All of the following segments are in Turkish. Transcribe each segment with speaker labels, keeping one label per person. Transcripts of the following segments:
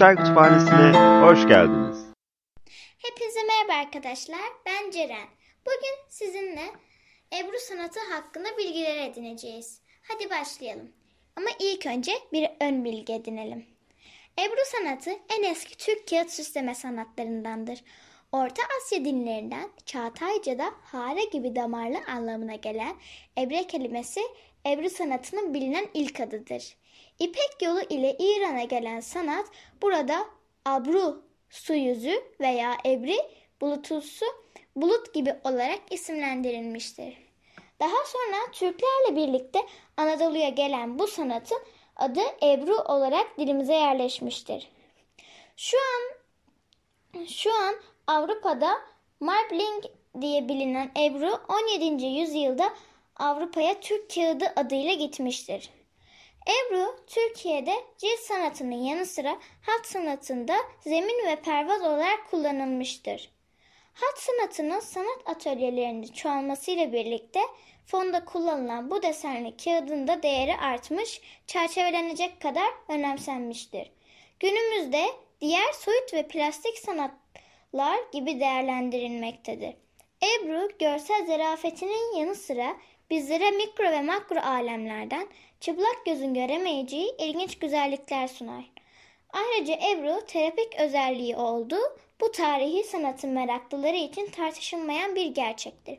Speaker 1: Görsel Kütüphanesi'ne hoş geldiniz.
Speaker 2: Hepinize merhaba arkadaşlar. Ben Ceren. Bugün sizinle Ebru sanatı hakkında bilgiler edineceğiz. Hadi başlayalım. Ama ilk önce bir ön bilgi edinelim. Ebru sanatı en eski Türk kağıt süsleme sanatlarındandır. Orta Asya dinlerinden Çağatayca'da hare gibi damarlı anlamına gelen ebre kelimesi Ebru sanatının bilinen ilk adıdır. İpek yolu ile İran'a gelen sanat burada abru, su yüzü veya ebri bulutusu bulut gibi olarak isimlendirilmiştir. Daha sonra Türklerle birlikte Anadolu'ya gelen bu sanatın adı Ebru olarak dilimize yerleşmiştir. Şu an şu an Avrupa'da Marbling diye bilinen Ebru 17. yüzyılda Avrupa'ya Türk kağıdı adıyla gitmiştir. Ebru, Türkiye'de cilt sanatının yanı sıra hat sanatında zemin ve pervaz olarak kullanılmıştır. Hat sanatının sanat atölyelerinde çoğalmasıyla birlikte fonda kullanılan bu desenli kağıdın da değeri artmış, çerçevelenecek kadar önemsenmiştir. Günümüzde diğer soyut ve plastik sanatlar gibi değerlendirilmektedir. Ebru, görsel zarafetinin yanı sıra bizlere mikro ve makro alemlerden çıplak gözün göremeyeceği ilginç güzellikler sunar. Ayrıca Ebru terapik özelliği olduğu bu tarihi sanatın meraklıları için tartışılmayan bir gerçektir.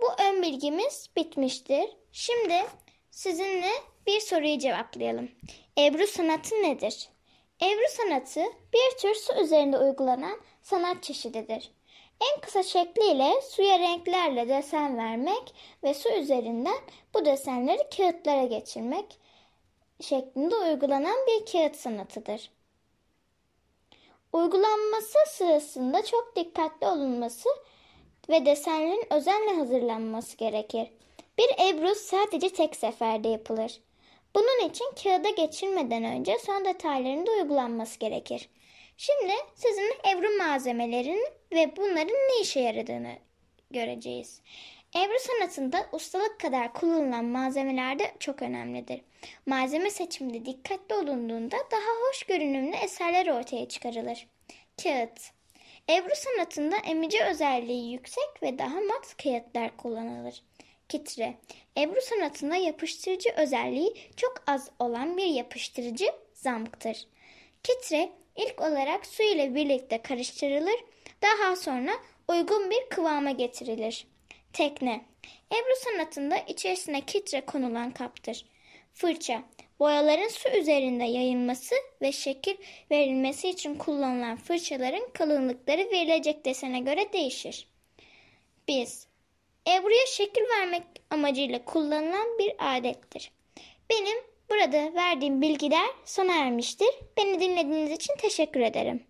Speaker 2: Bu ön bilgimiz bitmiştir. Şimdi sizinle bir soruyu cevaplayalım. Ebru sanatı nedir? Ebru sanatı bir tür su üzerinde uygulanan sanat çeşididir. En kısa şekliyle suya renklerle desen vermek ve su üzerinden bu desenleri kağıtlara geçirmek şeklinde uygulanan bir kağıt sanatıdır. Uygulanması sırasında çok dikkatli olunması ve desenlerin özenle hazırlanması gerekir. Bir ebru sadece tek seferde yapılır. Bunun için kağıda geçirmeden önce son detayların da uygulanması gerekir. Şimdi sizinle Ebru malzemelerini ve bunların ne işe yaradığını göreceğiz. Ebru sanatında ustalık kadar kullanılan malzemeler de çok önemlidir. Malzeme seçiminde dikkatli olunduğunda daha hoş görünümlü eserler ortaya çıkarılır. Kağıt Ebru sanatında emici özelliği yüksek ve daha mat kağıtlar kullanılır. Kitre Ebru sanatında yapıştırıcı özelliği çok az olan bir yapıştırıcı zamktır. Kitre ilk olarak su ile birlikte karıştırılır, daha sonra uygun bir kıvama getirilir. Tekne Ebru sanatında içerisine kitre konulan kaptır. Fırça Boyaların su üzerinde yayılması ve şekil verilmesi için kullanılan fırçaların kalınlıkları verilecek desene göre değişir. Biz Ebru'ya şekil vermek amacıyla kullanılan bir adettir. Benim burada verdiğim bilgiler sona ermiştir. Beni dinlediğiniz için teşekkür ederim.